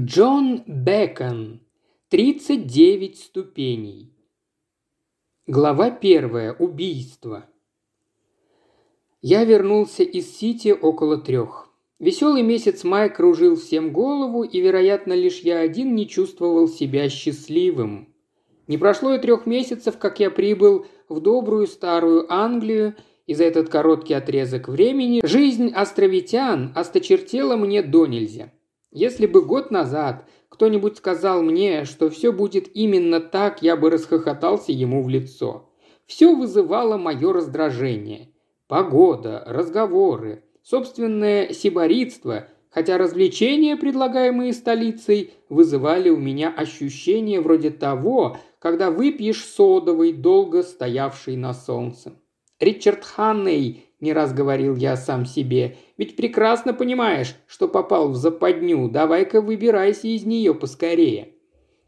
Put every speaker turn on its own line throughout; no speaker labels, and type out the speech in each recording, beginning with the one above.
Джон Бекон. 39 ступеней. Глава первая. Убийство. Я вернулся из Сити около трех. Веселый месяц май кружил всем голову, и, вероятно, лишь я один не чувствовал себя счастливым. Не прошло и трех месяцев, как я прибыл в добрую старую Англию, и за этот короткий отрезок времени жизнь островитян осточертела мне до нельзя – если бы год назад кто-нибудь сказал мне, что все будет именно так, я бы расхохотался ему в лицо. Все вызывало мое раздражение. Погода, разговоры, собственное сиборитство, хотя развлечения, предлагаемые столицей, вызывали у меня ощущение вроде того, когда выпьешь содовый, долго стоявший на солнце. Ричард Ханней не раз говорил я сам себе. «Ведь прекрасно понимаешь, что попал в западню, давай-ка выбирайся из нее поскорее».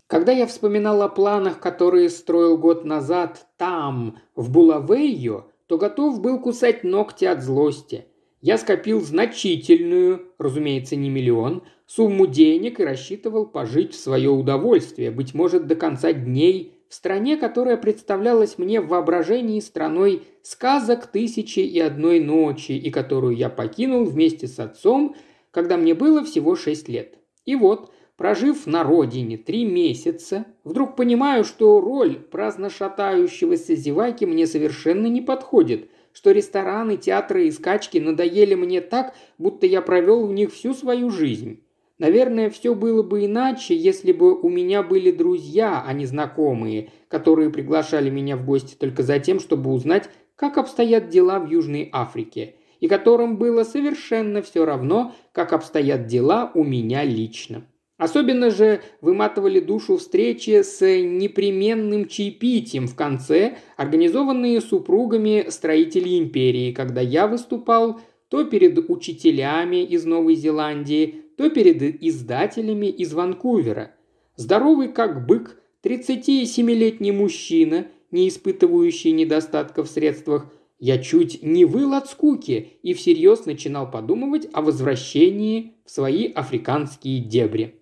Когда я вспоминал о планах, которые строил год назад там, в Булавейо, то готов был кусать ногти от злости. Я скопил значительную, разумеется, не миллион, сумму денег и рассчитывал пожить в свое удовольствие, быть может, до конца дней в стране, которая представлялась мне в воображении страной сказок «Тысячи и одной ночи» и которую я покинул вместе с отцом, когда мне было всего шесть лет. И вот, прожив на родине три месяца, вдруг понимаю, что роль праздно шатающегося зеваки мне совершенно не подходит, что рестораны, театры и скачки надоели мне так, будто я провел в них всю свою жизнь. Наверное, все было бы иначе, если бы у меня были друзья, а не знакомые, которые приглашали меня в гости только за тем, чтобы узнать, как обстоят дела в Южной Африке, и которым было совершенно все равно, как обстоят дела у меня лично. Особенно же выматывали душу встречи с непременным чаепитием в конце, организованные супругами строителей империи, когда я выступал то перед учителями из Новой Зеландии, то перед издателями из Ванкувера. Здоровый как бык, 37-летний мужчина, не испытывающий недостатков в средствах, я чуть не выл от скуки и всерьез начинал подумывать о возвращении в свои африканские дебри.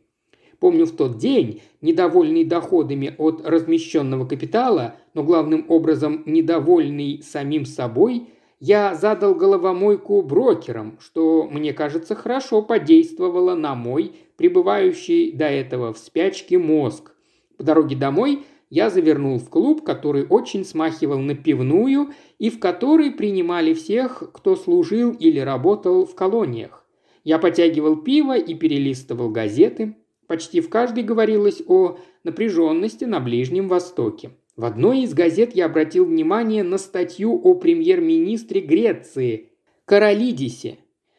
Помню в тот день, недовольный доходами от размещенного капитала, но главным образом недовольный самим собой – я задал головомойку брокерам, что, мне кажется, хорошо подействовало на мой, пребывающий до этого в спячке мозг. По дороге домой я завернул в клуб, который очень смахивал на пивную и в который принимали всех, кто служил или работал в колониях. Я потягивал пиво и перелистывал газеты. Почти в каждой говорилось о напряженности на Ближнем Востоке. В одной из газет я обратил внимание на статью о премьер-министре Греции Каролидисе.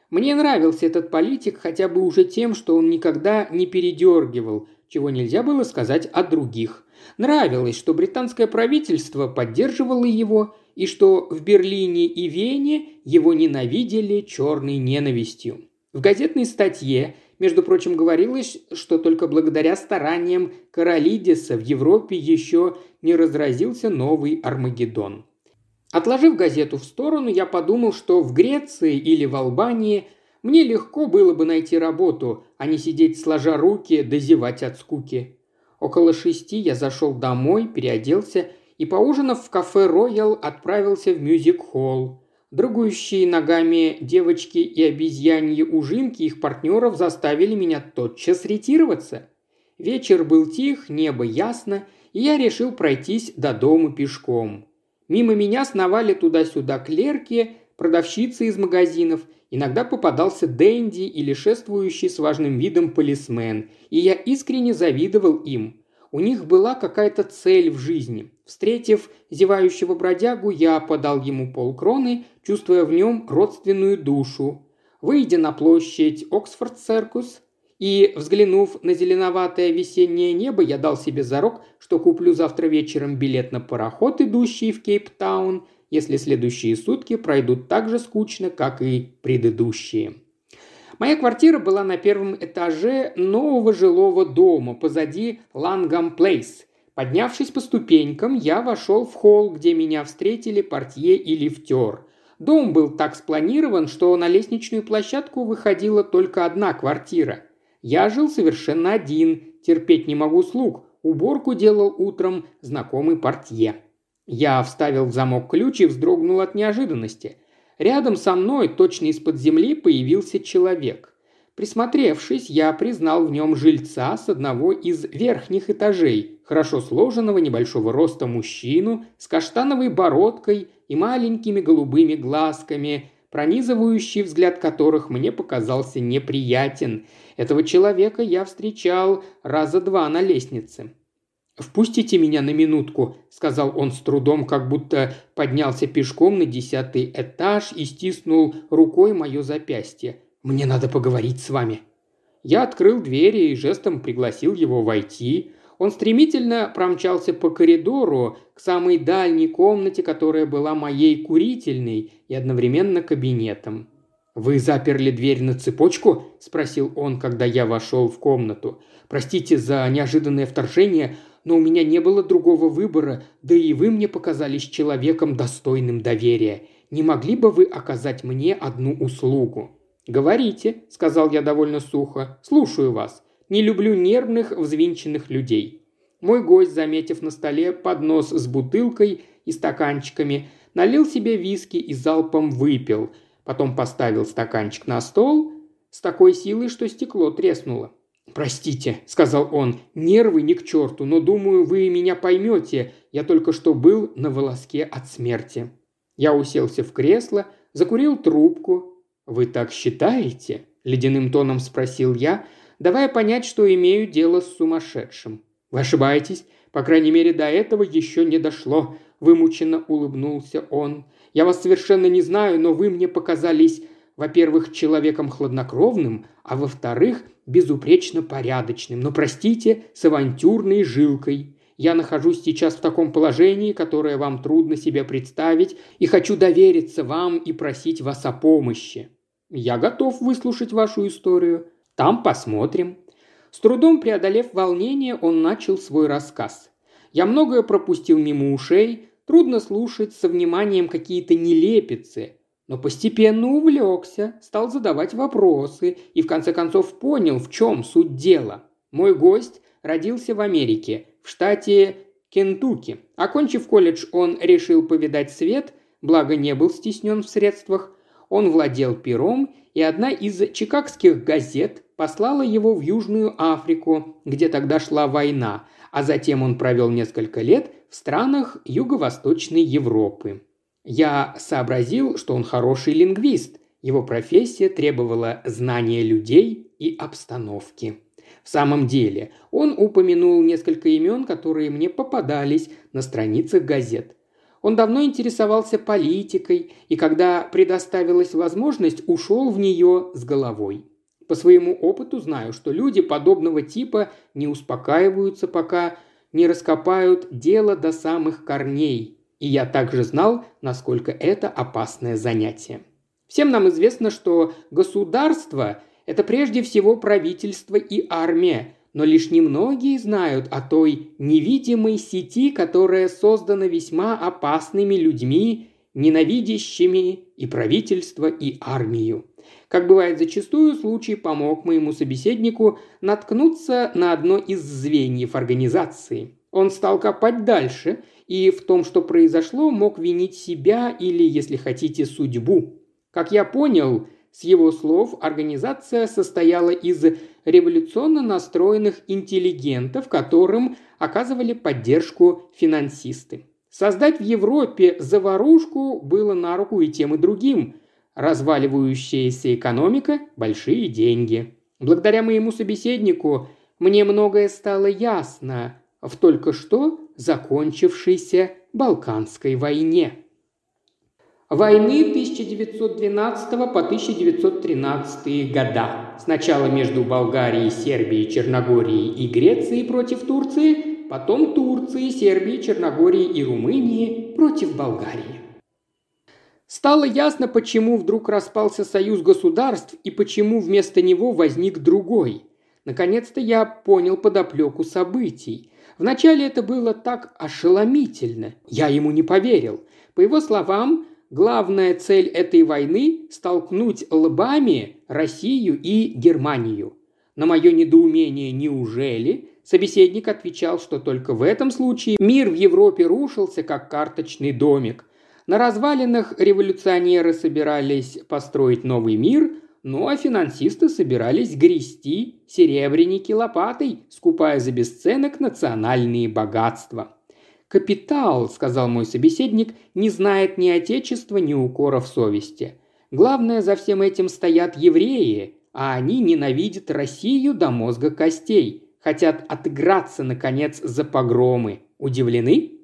Мне нравился этот политик хотя бы уже тем, что он никогда не передергивал, чего нельзя было сказать о других. Нравилось, что британское правительство поддерживало его, и что в Берлине и Вене его ненавидели черной ненавистью. В газетной статье между прочим, говорилось, что только благодаря стараниям Каролидиса в Европе еще не разразился новый Армагеддон. Отложив газету в сторону, я подумал, что в Греции или в Албании мне легко было бы найти работу, а не сидеть сложа руки, дозевать от скуки. Около шести я зашел домой, переоделся и, поужинав в кафе «Роял», отправился в мюзик-холл. Дрыгающие ногами девочки и обезьяньи ужинки их партнеров заставили меня тотчас ретироваться. Вечер был тих, небо ясно, и я решил пройтись до дома пешком. Мимо меня сновали туда-сюда клерки, продавщицы из магазинов, иногда попадался Дэнди или шествующий с важным видом полисмен, и я искренне завидовал им. У них была какая-то цель в жизни. Встретив зевающего бродягу, я подал ему полкроны, чувствуя в нем родственную душу. Выйдя на площадь Оксфорд-Церкус и взглянув на зеленоватое весеннее небо, я дал себе зарок, что куплю завтра вечером билет на пароход, идущий в Кейптаун, если следующие сутки пройдут так же скучно, как и предыдущие. Моя квартира была на первом этаже нового жилого дома позади Лангам Плейс. Поднявшись по ступенькам, я вошел в холл, где меня встретили портье и лифтер. Дом был так спланирован, что на лестничную площадку выходила только одна квартира. Я жил совершенно один, терпеть не могу слуг. Уборку делал утром знакомый портье. Я вставил в замок ключ и вздрогнул от неожиданности. Рядом со мной, точно из-под земли, появился человек. Присмотревшись, я признал в нем жильца с одного из верхних этажей, хорошо сложенного небольшого роста мужчину с каштановой бородкой и маленькими голубыми глазками, пронизывающий взгляд которых мне показался неприятен. Этого человека я встречал раза два на лестнице. «Впустите меня на минутку», – сказал он с трудом, как будто поднялся пешком на десятый этаж и стиснул рукой мое запястье. Мне надо поговорить с вами». Я открыл двери и жестом пригласил его войти. Он стремительно промчался по коридору к самой дальней комнате, которая была моей курительной и одновременно кабинетом. «Вы заперли дверь на цепочку?» – спросил он, когда я вошел в комнату. «Простите за неожиданное вторжение, но у меня не было другого выбора, да и вы мне показались человеком, достойным доверия. Не могли бы вы оказать мне одну услугу?» «Говорите», – сказал я довольно сухо. «Слушаю вас. Не люблю нервных, взвинченных людей». Мой гость, заметив на столе поднос с бутылкой и стаканчиками, налил себе виски и залпом выпил. Потом поставил стаканчик на стол с такой силой, что стекло треснуло. «Простите», – сказал он, – «нервы не к черту, но думаю, вы меня поймете. Я только что был на волоске от смерти». Я уселся в кресло, закурил трубку, «Вы так считаете?» – ледяным тоном спросил я, давая понять, что имею дело с сумасшедшим. «Вы ошибаетесь. По крайней мере, до этого еще не дошло», – вымученно улыбнулся он. «Я вас совершенно не знаю, но вы мне показались, во-первых, человеком хладнокровным, а во-вторых, безупречно порядочным, но, простите, с авантюрной жилкой. Я нахожусь сейчас в таком положении, которое вам трудно себе представить, и хочу довериться вам и просить вас о помощи. Я готов выслушать вашу историю. Там посмотрим». С трудом преодолев волнение, он начал свой рассказ. Я многое пропустил мимо ушей, трудно слушать со вниманием какие-то нелепицы, но постепенно увлекся, стал задавать вопросы и в конце концов понял, в чем суть дела. Мой гость родился в Америке, в штате Кентукки. Окончив колледж, он решил повидать свет, благо не был стеснен в средствах, он владел пером, и одна из чикагских газет послала его в Южную Африку, где тогда шла война, а затем он провел несколько лет в странах Юго-Восточной Европы. Я сообразил, что он хороший лингвист, его профессия требовала знания людей и обстановки. В самом деле, он упомянул несколько имен, которые мне попадались на страницах газет. Он давно интересовался политикой и, когда предоставилась возможность, ушел в нее с головой. По своему опыту знаю, что люди подобного типа не успокаиваются, пока не раскопают дело до самых корней. И я также знал, насколько это опасное занятие. Всем нам известно, что государство – это прежде всего правительство и армия, но лишь немногие знают о той невидимой сети, которая создана весьма опасными людьми, ненавидящими и правительство, и армию. Как бывает зачастую, случай помог моему собеседнику наткнуться на одно из звеньев организации. Он стал копать дальше, и в том, что произошло, мог винить себя или, если хотите, судьбу. Как я понял, с его слов, организация состояла из революционно настроенных интеллигентов, которым оказывали поддержку финансисты. Создать в Европе заварушку было на руку и тем и другим. Разваливающаяся экономика – большие деньги. Благодаря моему собеседнику мне многое стало ясно в только что закончившейся Балканской войне. Войны 1912 по 1913 года. Сначала между Болгарией, Сербией, Черногорией и Грецией против Турции, потом Турции, Сербии, Черногории и Румынии против Болгарии. Стало ясно, почему вдруг распался союз государств и почему вместо него возник другой. Наконец-то я понял подоплеку событий. Вначале это было так ошеломительно. Я ему не поверил. По его словам, Главная цель этой войны – столкнуть лбами Россию и Германию. На мое недоумение «неужели?» собеседник отвечал, что только в этом случае мир в Европе рушился, как карточный домик. На развалинах революционеры собирались построить новый мир, ну а финансисты собирались грести серебряники лопатой, скупая за бесценок национальные богатства. «Капитал», – сказал мой собеседник, – «не знает ни отечества, ни укоров совести. Главное, за всем этим стоят евреи, а они ненавидят Россию до мозга костей, хотят отыграться, наконец, за погромы. Удивлены?»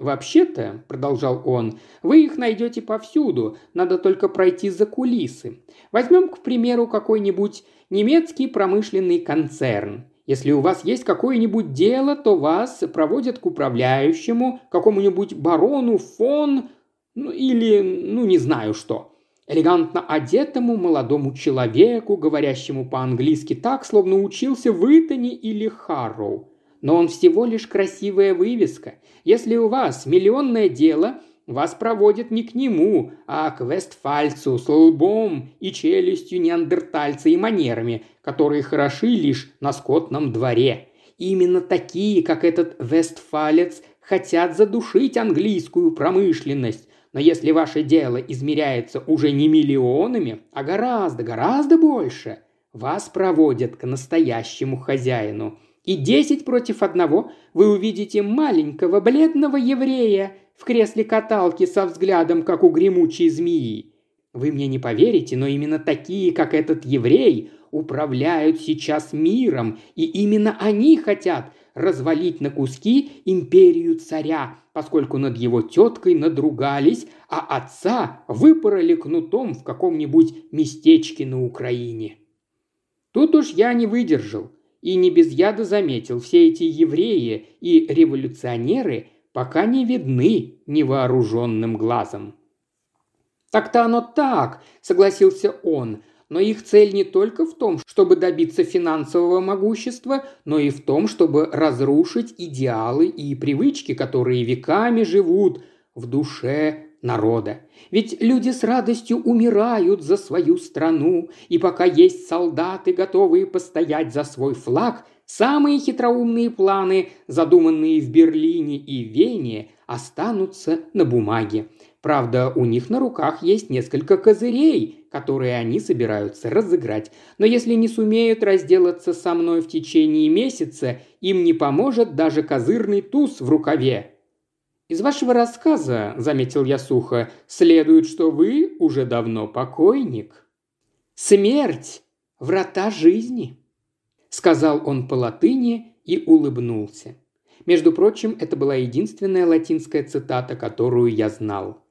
«Вообще-то», – продолжал он, – «вы их найдете повсюду, надо только пройти за кулисы. Возьмем, к примеру, какой-нибудь немецкий промышленный концерн. Если у вас есть какое-нибудь дело, то вас проводят к управляющему, какому-нибудь барону фон, ну или, ну не знаю что. Элегантно одетому молодому человеку, говорящему по-английски так, словно учился в Итоне или Харроу. Но он всего лишь красивая вывеска. Если у вас миллионное дело, вас проводят не к нему, а к Вестфальцу с лбом и челюстью неандертальца и манерами, которые хороши лишь на скотном дворе. Именно такие, как этот Вестфалец, хотят задушить английскую промышленность. Но если ваше дело измеряется уже не миллионами, а гораздо, гораздо больше, вас проводят к настоящему хозяину – и десять против одного вы увидите маленького бледного еврея в кресле каталки со взглядом, как у гремучей змеи. Вы мне не поверите, но именно такие, как этот еврей, управляют сейчас миром, и именно они хотят развалить на куски империю царя, поскольку над его теткой надругались, а отца выпороли кнутом в каком-нибудь местечке на Украине. Тут уж я не выдержал и не без яда заметил, все эти евреи и революционеры пока не видны невооруженным глазом. «Так-то оно так», – согласился он, – «но их цель не только в том, чтобы добиться финансового могущества, но и в том, чтобы разрушить идеалы и привычки, которые веками живут в душе народа. Ведь люди с радостью умирают за свою страну, и пока есть солдаты, готовые постоять за свой флаг, самые хитроумные планы, задуманные в Берлине и Вене, останутся на бумаге. Правда, у них на руках есть несколько козырей, которые они собираются разыграть. Но если не сумеют разделаться со мной в течение месяца, им не поможет даже козырный туз в рукаве. «Из вашего рассказа, — заметил я сухо, — следует, что вы уже давно покойник». «Смерть — врата жизни», — сказал он по латыни и улыбнулся. Между прочим, это была единственная латинская цитата, которую я знал.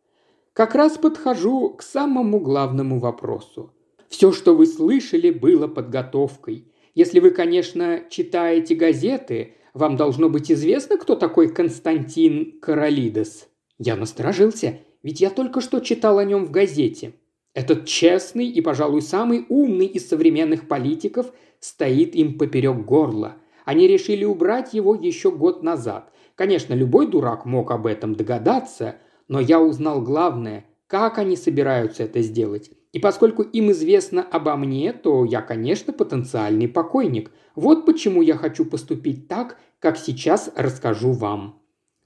Как раз подхожу к самому главному вопросу. Все, что вы слышали, было подготовкой. Если вы, конечно, читаете газеты, вам должно быть известно, кто такой Константин Каролидес?» Я насторожился, ведь я только что читал о нем в газете. Этот честный и, пожалуй, самый умный из современных политиков стоит им поперек горла. Они решили убрать его еще год назад. Конечно, любой дурак мог об этом догадаться, но я узнал главное, как они собираются это сделать. И поскольку им известно обо мне, то я, конечно, потенциальный покойник. Вот почему я хочу поступить так, как сейчас расскажу вам».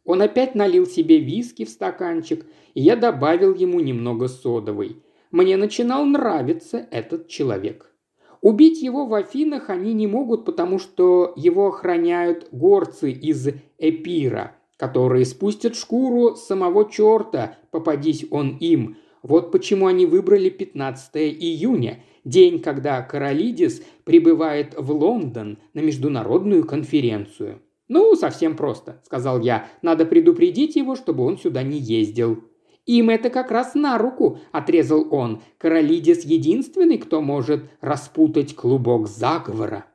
Он опять налил себе виски в стаканчик, и я добавил ему немного содовой. Мне начинал нравиться этот человек. Убить его в Афинах они не могут, потому что его охраняют горцы из Эпира, которые спустят шкуру самого черта, попадись он им – вот почему они выбрали 15 июня, день, когда Каролидис прибывает в Лондон на международную конференцию. «Ну, совсем просто», – сказал я. «Надо предупредить его, чтобы он сюда не ездил». «Им это как раз на руку», – отрезал он. «Каролидис единственный, кто может распутать клубок заговора».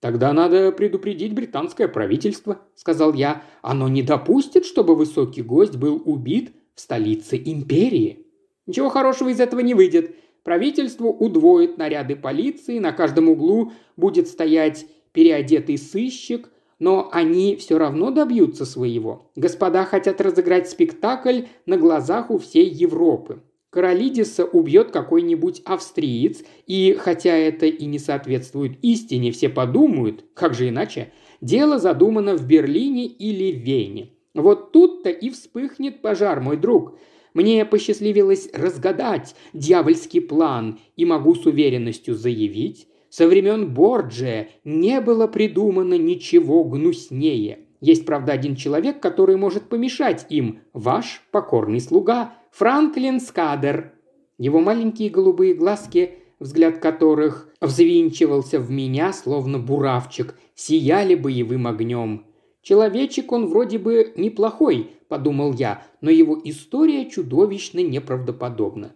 «Тогда надо предупредить британское правительство», – сказал я. «Оно не допустит, чтобы высокий гость был убит в столице империи». Ничего хорошего из этого не выйдет. Правительство удвоит наряды полиции, на каждом углу будет стоять переодетый сыщик, но они все равно добьются своего. Господа хотят разыграть спектакль на глазах у всей Европы. Королидиса убьет какой-нибудь австриец, и хотя это и не соответствует истине, все подумают, как же иначе, дело задумано в Берлине или Вене. Вот тут-то и вспыхнет пожар, мой друг. Мне посчастливилось разгадать дьявольский план, и могу с уверенностью заявить, со времен Борджия не было придумано ничего гнуснее. Есть, правда, один человек, который может помешать им – ваш покорный слуга Франклин Скадер. Его маленькие голубые глазки, взгляд которых взвинчивался в меня, словно буравчик, сияли боевым огнем. «Человечек он вроде бы неплохой», – подумал я, но его история чудовищно неправдоподобна.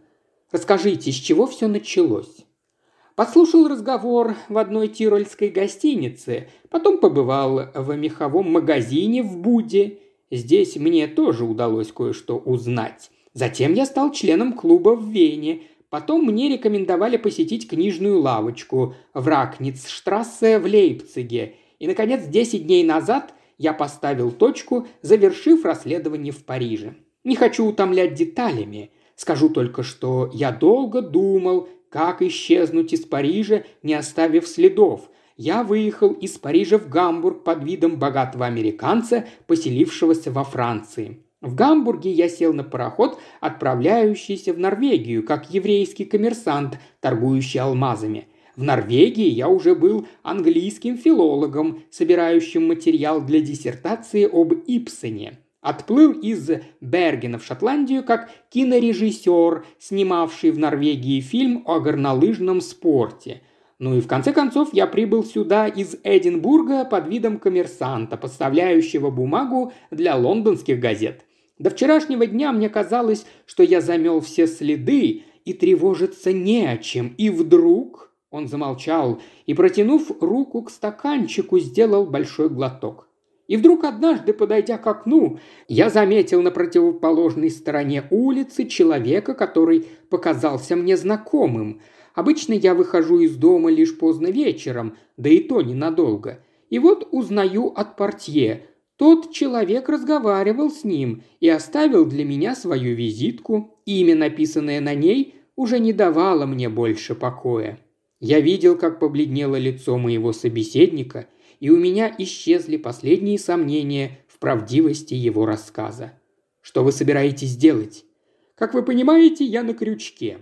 Расскажите, с чего все началось? Подслушал разговор в одной тирольской гостинице, потом побывал в меховом магазине в Буде. Здесь мне тоже удалось кое-что узнать. Затем я стал членом клуба в Вене. Потом мне рекомендовали посетить книжную лавочку в Ракницштрассе в Лейпциге. И, наконец, 10 дней назад я поставил точку, завершив расследование в Париже. Не хочу утомлять деталями. Скажу только, что я долго думал, как исчезнуть из Парижа, не оставив следов. Я выехал из Парижа в Гамбург под видом богатого американца, поселившегося во Франции. В Гамбурге я сел на пароход, отправляющийся в Норвегию, как еврейский коммерсант, торгующий алмазами. В Норвегии я уже был английским филологом, собирающим материал для диссертации об Ипсене. Отплыл из Бергена в Шотландию как кинорежиссер, снимавший в Норвегии фильм о горнолыжном спорте. Ну и в конце концов я прибыл сюда из Эдинбурга под видом коммерсанта, поставляющего бумагу для лондонских газет. До вчерашнего дня мне казалось, что я замел все следы и тревожиться не о чем. И вдруг он замолчал и, протянув руку к стаканчику, сделал большой глоток. И вдруг однажды, подойдя к окну, я заметил на противоположной стороне улицы человека, который показался мне знакомым. Обычно я выхожу из дома лишь поздно вечером, да и то ненадолго. И вот узнаю от портье. Тот человек разговаривал с ним и оставил для меня свою визитку. Имя, написанное на ней, уже не давало мне больше покоя. Я видел, как побледнело лицо моего собеседника – и у меня исчезли последние сомнения в правдивости его рассказа. Что вы собираетесь делать? Как вы понимаете, я на крючке.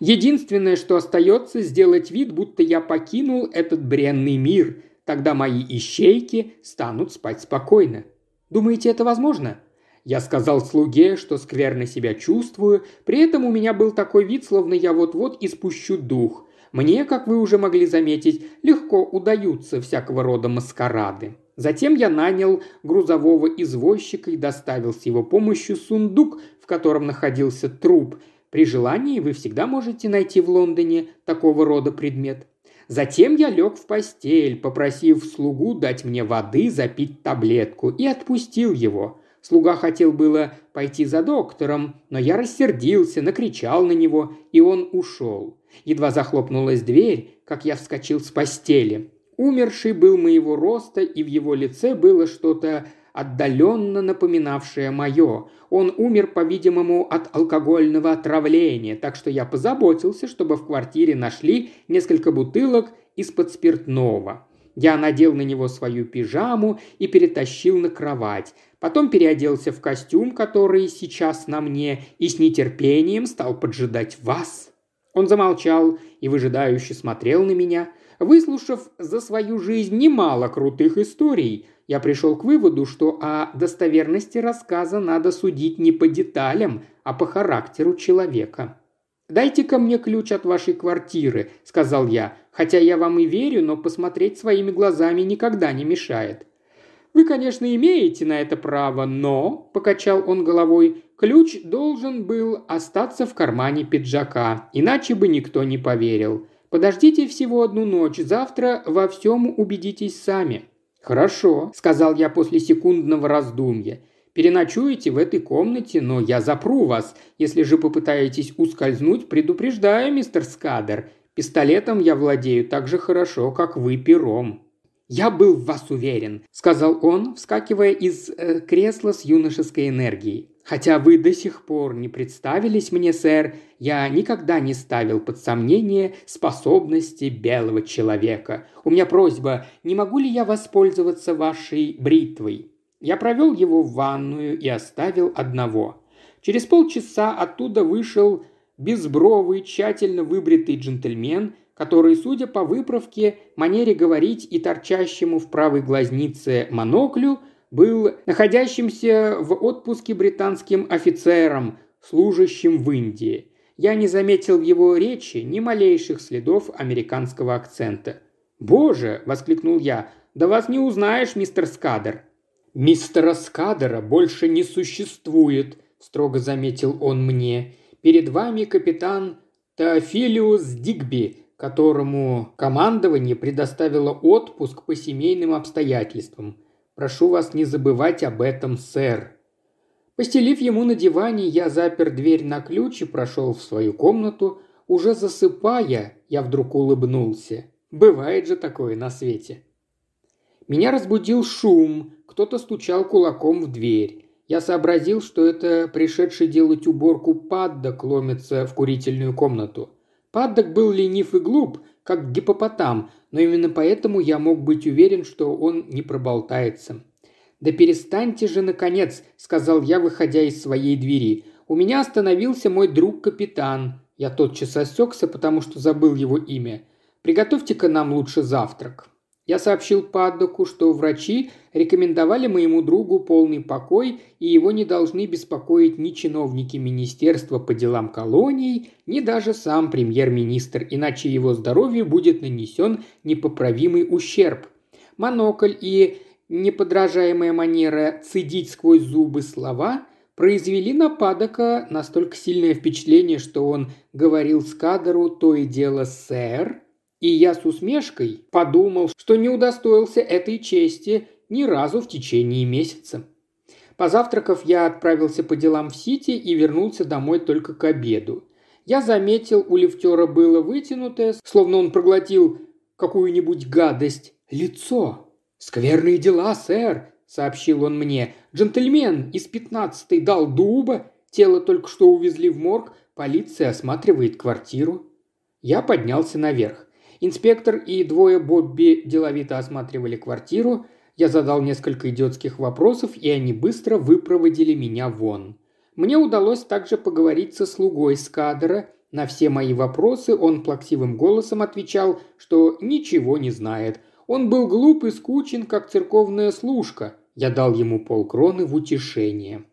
Единственное, что остается, сделать вид, будто я покинул этот бренный мир. Тогда мои ищейки станут спать спокойно. Думаете, это возможно? Я сказал слуге, что скверно себя чувствую, при этом у меня был такой вид, словно я вот-вот испущу дух. Мне, как вы уже могли заметить, легко удаются всякого рода маскарады. Затем я нанял грузового извозчика и доставил с его помощью сундук, в котором находился труп. При желании вы всегда можете найти в Лондоне такого рода предмет. Затем я лег в постель, попросив слугу дать мне воды, запить таблетку, и отпустил его. Слуга хотел было пойти за доктором, но я рассердился, накричал на него, и он ушел. Едва захлопнулась дверь, как я вскочил с постели. Умерший был моего роста, и в его лице было что-то отдаленно напоминавшее мое. Он умер, по-видимому, от алкогольного отравления, так что я позаботился, чтобы в квартире нашли несколько бутылок из-под спиртного. Я надел на него свою пижаму и перетащил на кровать. Потом переоделся в костюм, который сейчас на мне, и с нетерпением стал поджидать вас. Он замолчал и выжидающе смотрел на меня. Выслушав за свою жизнь немало крутых историй, я пришел к выводу, что о достоверности рассказа надо судить не по деталям, а по характеру человека. «Дайте-ка мне ключ от вашей квартиры», – сказал я. «Хотя я вам и верю, но посмотреть своими глазами никогда не мешает». «Вы, конечно, имеете на это право, но», – покачал он головой, – «ключ должен был остаться в кармане пиджака, иначе бы никто не поверил. Подождите всего одну ночь, завтра во всем убедитесь сами». «Хорошо», – сказал я после секундного раздумья. «Переночуете в этой комнате, но я запру вас. Если же попытаетесь ускользнуть, предупреждаю, мистер Скадер. Пистолетом я владею так же хорошо, как вы пером». «Я был в вас уверен», – сказал он, вскакивая из э, кресла с юношеской энергией. Хотя вы до сих пор не представились мне, сэр, я никогда не ставил под сомнение способности белого человека. У меня просьба, не могу ли я воспользоваться вашей бритвой? Я провел его в ванную и оставил одного. Через полчаса оттуда вышел безбровый, тщательно выбритый джентльмен, который, судя по выправке, манере говорить и торчащему в правой глазнице моноклю, был находящимся в отпуске британским офицером, служащим в Индии. Я не заметил в его речи ни малейших следов американского акцента. «Боже!» – воскликнул я. «Да вас не узнаешь, мистер Скадер!» «Мистера Скадера больше не существует», – строго заметил он мне. «Перед вами капитан Теофилиус Дигби, которому командование предоставило отпуск по семейным обстоятельствам. Прошу вас не забывать об этом, сэр». Постелив ему на диване, я запер дверь на ключ и прошел в свою комнату. Уже засыпая, я вдруг улыбнулся. Бывает же такое на свете. Меня разбудил шум, кто-то стучал кулаком в дверь. Я сообразил, что это пришедший делать уборку Паддок ломится в курительную комнату. Паддок был ленив и глуп, как гипопотам, но именно поэтому я мог быть уверен, что он не проболтается. «Да перестаньте же, наконец», – сказал я, выходя из своей двери. «У меня остановился мой друг-капитан». Я тотчас осекся, потому что забыл его имя. «Приготовьте-ка нам лучше завтрак». Я сообщил Паддоку, что врачи рекомендовали моему другу полный покой, и его не должны беспокоить ни чиновники Министерства по делам колоний, ни даже сам премьер-министр, иначе его здоровью будет нанесен непоправимый ущерб. Монокль и неподражаемая манера цедить сквозь зубы слова произвели на Падока настолько сильное впечатление, что он говорил Скадеру то и дело «сэр», и я с усмешкой подумал, что не удостоился этой чести ни разу в течение месяца. Позавтракав, я отправился по делам в Сити и вернулся домой только к обеду. Я заметил, у лифтера было вытянутое, словно он проглотил какую-нибудь гадость, лицо. «Скверные дела, сэр», — сообщил он мне. «Джентльмен из пятнадцатой дал дуба, тело только что увезли в морг, полиция осматривает квартиру». Я поднялся наверх. Инспектор и двое Бобби деловито осматривали квартиру. Я задал несколько идиотских вопросов, и они быстро выпроводили меня вон. Мне удалось также поговорить со слугой Скадера. На все мои вопросы он плаксивым голосом отвечал, что ничего не знает. Он был глуп и скучен, как церковная служка. Я дал ему полкроны в утешение.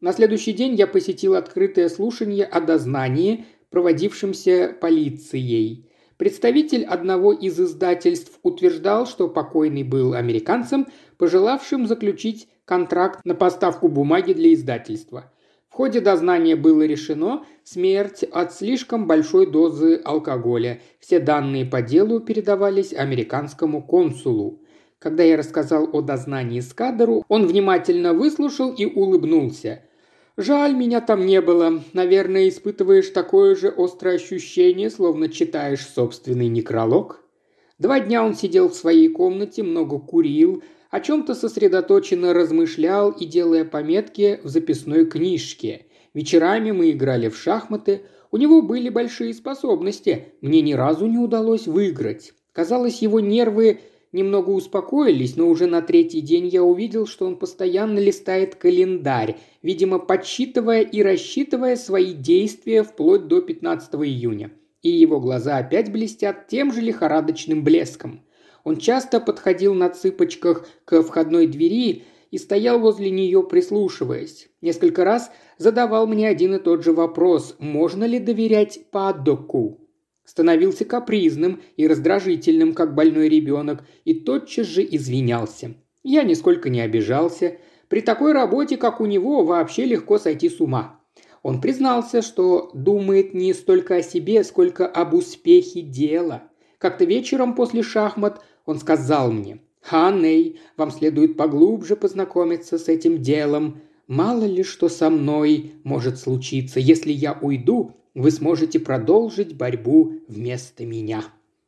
На следующий день я посетил открытое слушание о дознании, проводившемся полицией. Представитель одного из издательств утверждал, что покойный был американцем, пожелавшим заключить контракт на поставку бумаги для издательства. В ходе дознания было решено смерть от слишком большой дозы алкоголя. Все данные по делу передавались американскому консулу. Когда я рассказал о дознании Скадеру, он внимательно выслушал и улыбнулся – Жаль, меня там не было. Наверное, испытываешь такое же острое ощущение, словно читаешь собственный некролог. Два дня он сидел в своей комнате, много курил, о чем-то сосредоточенно размышлял и делая пометки в записной книжке. Вечерами мы играли в шахматы. У него были большие способности. Мне ни разу не удалось выиграть. Казалось, его нервы немного успокоились, но уже на третий день я увидел, что он постоянно листает календарь, видимо, подсчитывая и рассчитывая свои действия вплоть до 15 июня. И его глаза опять блестят тем же лихорадочным блеском. Он часто подходил на цыпочках к входной двери и стоял возле нее, прислушиваясь. Несколько раз задавал мне один и тот же вопрос «Можно ли доверять Падоку?» Становился капризным и раздражительным, как больной ребенок, и тотчас же извинялся. Я нисколько не обижался. При такой работе, как у него, вообще легко сойти с ума. Он признался, что думает не столько о себе, сколько об успехе дела. Как-то вечером после шахмат он сказал мне, «Ханней, вам следует поглубже познакомиться с этим делом. Мало ли что со мной может случиться, если я уйду вы сможете продолжить борьбу вместо меня».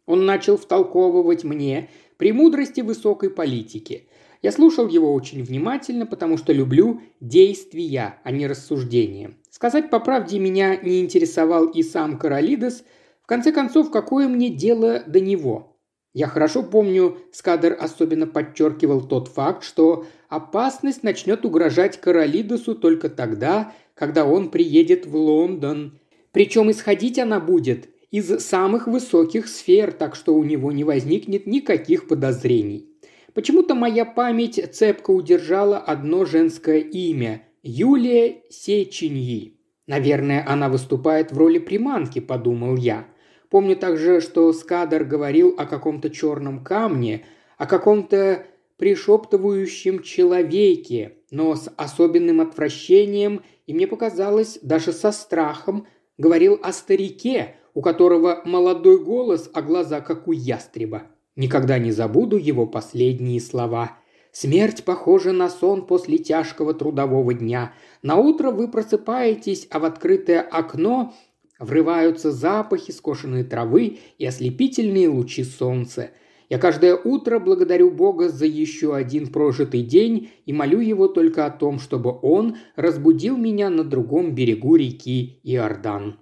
Он начал втолковывать мне премудрости высокой политики. Я слушал его очень внимательно, потому что люблю действия, а не рассуждения. Сказать по правде, меня не интересовал и сам Каролидес. В конце концов, какое мне дело до него? Я хорошо помню, Скадер особенно подчеркивал тот факт, что опасность начнет угрожать Каролидесу только тогда, когда он приедет в Лондон. Причем исходить она будет из самых высоких сфер, так что у него не возникнет никаких подозрений. Почему-то моя память цепко удержала одно женское имя – Юлия Сеченьи. Наверное, она выступает в роли приманки, подумал я. Помню также, что Скадер говорил о каком-то черном камне, о каком-то пришептывающем человеке, но с особенным отвращением, и мне показалось, даже со страхом, говорил о старике, у которого молодой голос, а глаза как у ястреба. Никогда не забуду его последние слова. Смерть похожа на сон после тяжкого трудового дня. На утро вы просыпаетесь, а в открытое окно Врываются запахи скошенной травы и ослепительные лучи солнца. Я каждое утро благодарю Бога за еще один прожитый день и молю Его только о том, чтобы Он разбудил меня на другом берегу реки Иордан.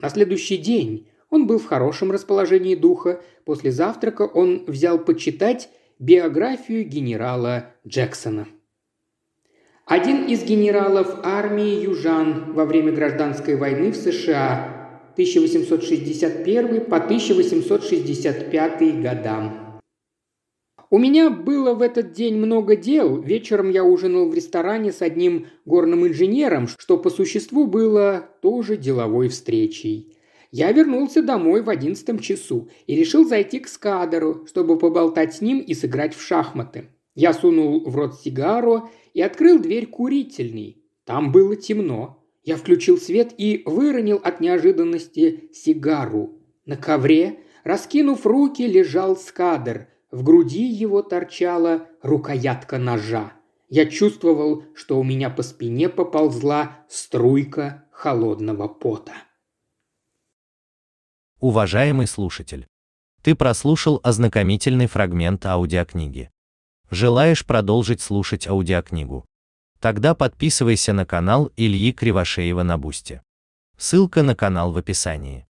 На следующий день он был в хорошем расположении духа. После завтрака он взял почитать биографию генерала Джексона. Один из генералов армии южан во время гражданской войны в США 1861 по 1865 годам. У меня было в этот день много дел. Вечером я ужинал в ресторане с одним горным инженером, что по существу было тоже деловой встречей. Я вернулся домой в одиннадцатом часу и решил зайти к Скадеру, чтобы поболтать с ним и сыграть в шахматы. Я сунул в рот сигару и открыл дверь курительной. Там было темно. Я включил свет и выронил от неожиданности сигару. На ковре, раскинув руки, лежал скадер. В груди его торчала рукоятка ножа. Я чувствовал, что у меня по спине поползла струйка холодного пота.
Уважаемый слушатель, ты прослушал ознакомительный фрагмент аудиокниги. Желаешь продолжить слушать аудиокнигу? Тогда подписывайся на канал Ильи Кривошеева на Бусти. Ссылка на канал в описании.